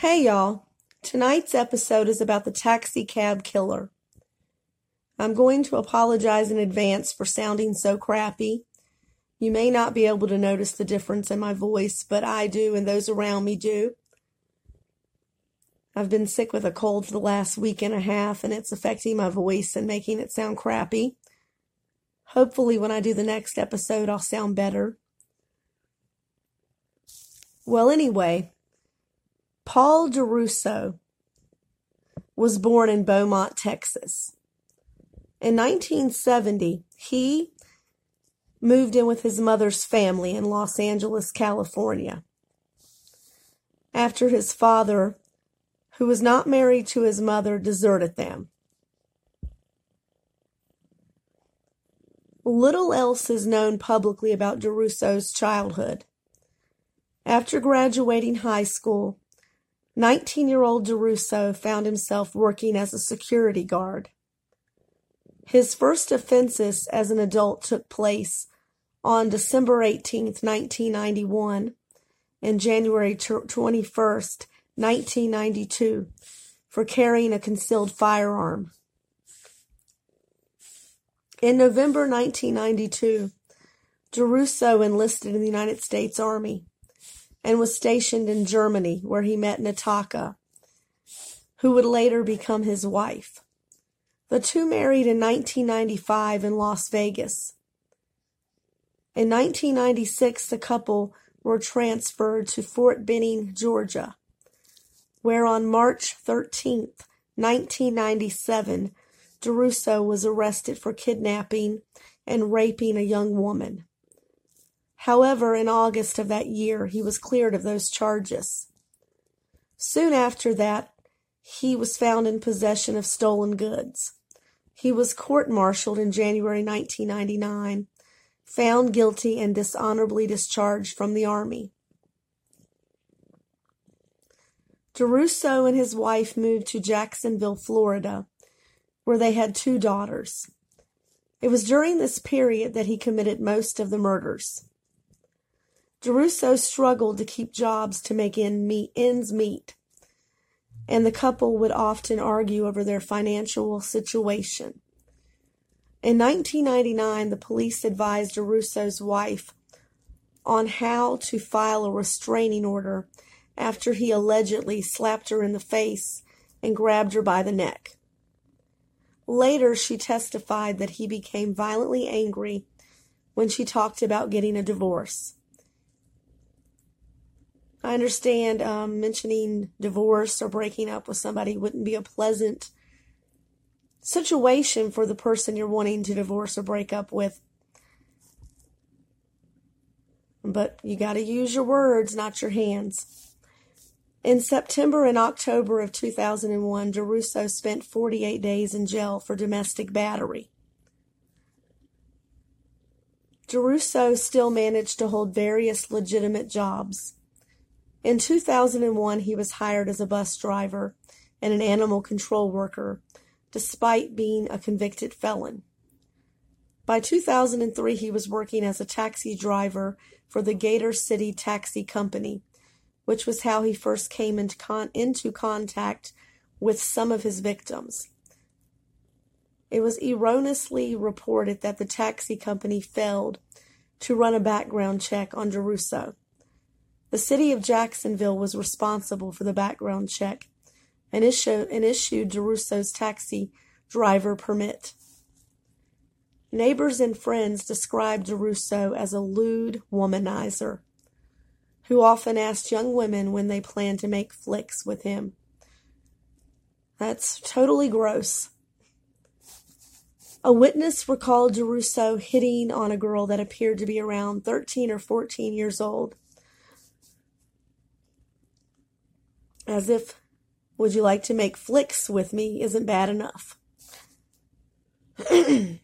Hey y'all, tonight's episode is about the taxi cab killer. I'm going to apologize in advance for sounding so crappy. You may not be able to notice the difference in my voice, but I do and those around me do. I've been sick with a cold for the last week and a half and it's affecting my voice and making it sound crappy. Hopefully, when I do the next episode, I'll sound better. Well, anyway, Paul Durousseau was born in Beaumont, Texas. In 1970, he moved in with his mother's family in Los Angeles, California. After his father, who was not married to his mother, deserted them. Little else is known publicly about Durousseau's childhood. After graduating high school, 19 year old Durousseau found himself working as a security guard. His first offenses as an adult took place on December 18, 1991 and January 21, 1992 for carrying a concealed firearm. In November 1992, Durousseau enlisted in the United States Army and was stationed in Germany, where he met Natalka, who would later become his wife. The two married in 1995 in Las Vegas. In 1996, the couple were transferred to Fort Benning, Georgia, where on March 13, 1997, Durousseau was arrested for kidnapping and raping a young woman. However, in August of that year, he was cleared of those charges. Soon after that, he was found in possession of stolen goods. He was court martialed in January 1999, found guilty, and dishonorably discharged from the Army. Durousseau and his wife moved to Jacksonville, Florida, where they had two daughters. It was during this period that he committed most of the murders. Durousseau struggled to keep jobs to make ends meet, and the couple would often argue over their financial situation. In 1999, the police advised Durousseau's wife on how to file a restraining order after he allegedly slapped her in the face and grabbed her by the neck. Later, she testified that he became violently angry when she talked about getting a divorce. I understand um, mentioning divorce or breaking up with somebody wouldn't be a pleasant situation for the person you're wanting to divorce or break up with. But you got to use your words, not your hands. In September and October of 2001, Durousseau spent 48 days in jail for domestic battery. Durousseau still managed to hold various legitimate jobs. In 2001, he was hired as a bus driver and an animal control worker, despite being a convicted felon. By 2003, he was working as a taxi driver for the Gator City Taxi Company, which was how he first came into, con- into contact with some of his victims. It was erroneously reported that the taxi company failed to run a background check on Durousseau. The city of Jacksonville was responsible for the background check and, issue, and issued Durousseau's taxi driver permit. Neighbors and friends described Durousseau as a lewd womanizer who often asked young women when they planned to make flicks with him. That's totally gross. A witness recalled Durousseau hitting on a girl that appeared to be around 13 or 14 years old. As if, would you like to make flicks with me isn't bad enough.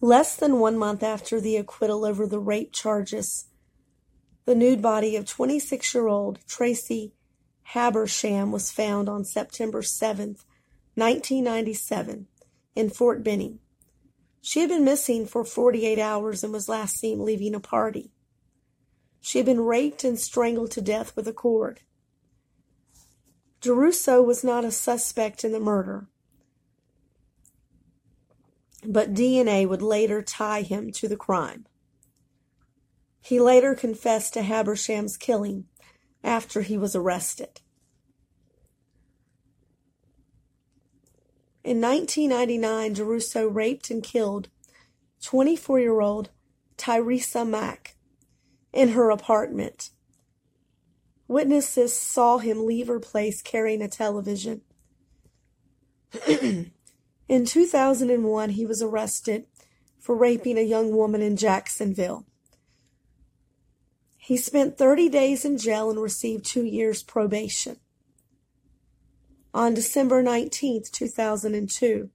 Less than one month after the acquittal over the rape charges, the nude body of 26 year old Tracy Habersham was found on September 7, 1997, in Fort Benning. She had been missing for 48 hours and was last seen leaving a party. She had been raped and strangled to death with a cord. Durousseau was not a suspect in the murder, but DNA would later tie him to the crime. He later confessed to Habersham's killing after he was arrested. In 1999, Durousseau raped and killed 24 year old Tyresa Mack in her apartment. Witnesses saw him leave her place carrying a television. in 2001, he was arrested for raping a young woman in Jacksonville. He spent 30 days in jail and received two years probation. On December 19, 2002,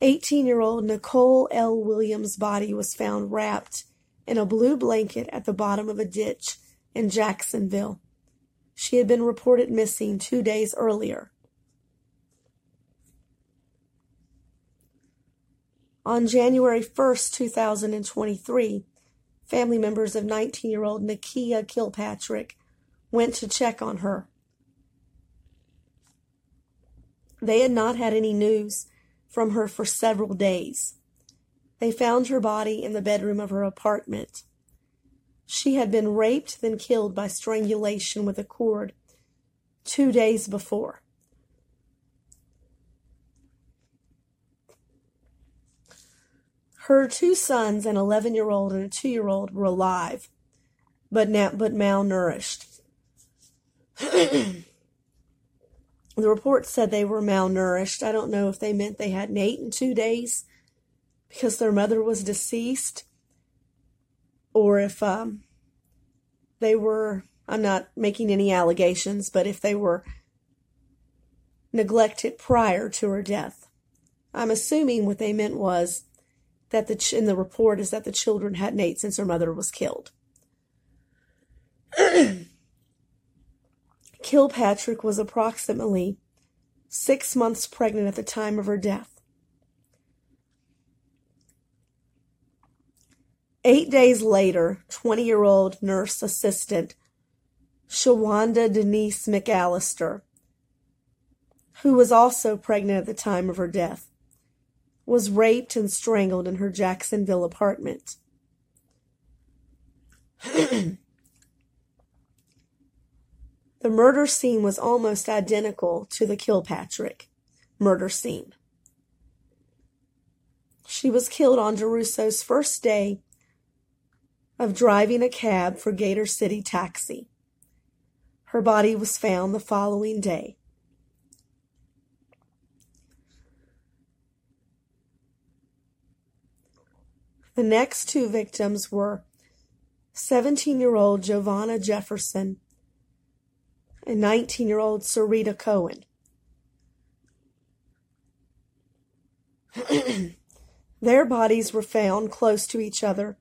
18 year old Nicole L. Williams' body was found wrapped in a blue blanket at the bottom of a ditch in Jacksonville. She had been reported missing two days earlier. On January 1st, 2023, family members of 19 year old Nakia Kilpatrick went to check on her. They had not had any news from her for several days. They found her body in the bedroom of her apartment. She had been raped, then killed by strangulation with a cord two days before. Her two sons, an 11 year old and a 2 year old, were alive, but, now, but malnourished. the report said they were malnourished. I don't know if they meant they hadn't eaten two days because their mother was deceased or if um, they were, I'm not making any allegations, but if they were neglected prior to her death. I'm assuming what they meant was that the ch- in the report is that the children hadn't ate since her mother was killed. Kilpatrick was approximately six months pregnant at the time of her death. Eight days later, 20 year old nurse assistant Shawanda Denise McAllister, who was also pregnant at the time of her death, was raped and strangled in her Jacksonville apartment. the murder scene was almost identical to the Kilpatrick murder scene. She was killed on Durousseau's first day of driving a cab for Gator City Taxi. Her body was found the following day. The next two victims were 17 year old Giovanna Jefferson and 19 year old Sarita Cohen. Their bodies were found close to each other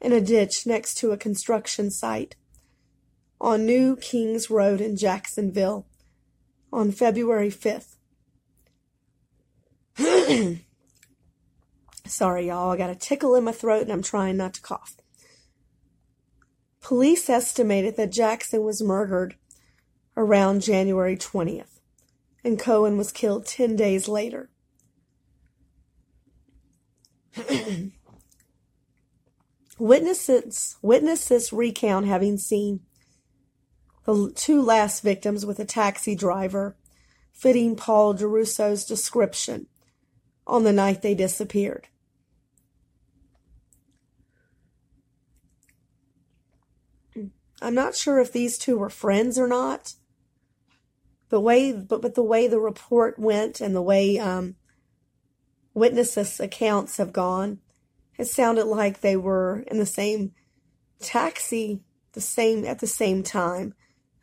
in a ditch next to a construction site on New Kings Road in Jacksonville on February 5th. Sorry, y'all, I got a tickle in my throat and I'm trying not to cough. Police estimated that Jackson was murdered around January 20th, and Cohen was killed 10 days later. Witnesses, witnesses recount having seen the two last victims with a taxi driver fitting Paul Durousseau's description on the night they disappeared. I'm not sure if these two were friends or not. The way, but, but the way the report went and the way um, witnesses' accounts have gone, it sounded like they were in the same taxi the same at the same time.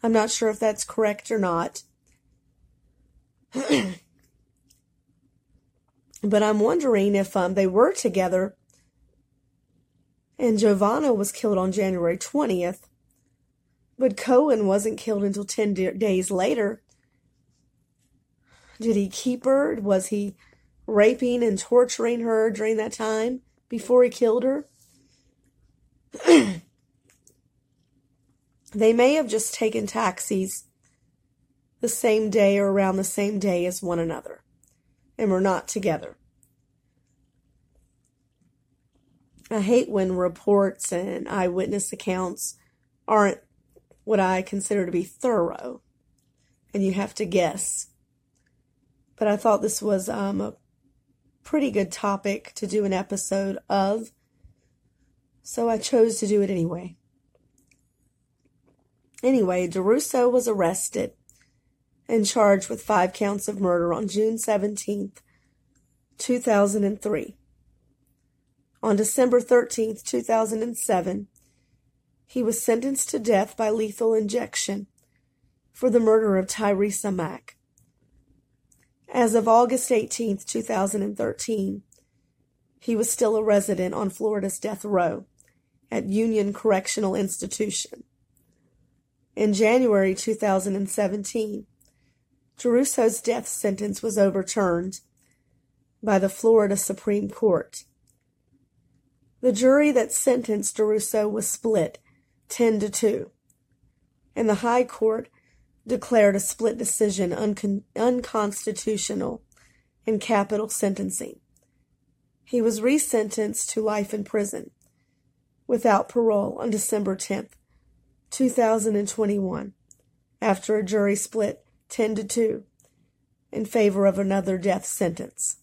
I'm not sure if that's correct or not. but I'm wondering if um, they were together and Giovanna was killed on January 20th, but Cohen wasn't killed until 10 days later. Did he keep her? Was he raping and torturing her during that time? Before he killed her? they may have just taken taxis the same day or around the same day as one another and were not together. I hate when reports and eyewitness accounts aren't what I consider to be thorough and you have to guess. But I thought this was um, a pretty good topic to do an episode of, so I chose to do it anyway. Anyway, Durousseau was arrested and charged with five counts of murder on June 17th, 2003. On December 13th, 2007, he was sentenced to death by lethal injection for the murder of Tyresa Mack. As of August 18, 2013, he was still a resident on Florida's death row at Union Correctional Institution. In January 2017, Durousseau's death sentence was overturned by the Florida Supreme Court. The jury that sentenced Durousseau was split 10 to 2, and the High Court declared a split decision uncon- unconstitutional in capital sentencing. He was resentenced to life in prison without parole on December 10th, 2021, after a jury split 10 to 2 in favor of another death sentence.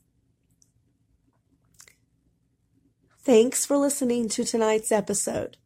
Thanks for listening to tonight's episode.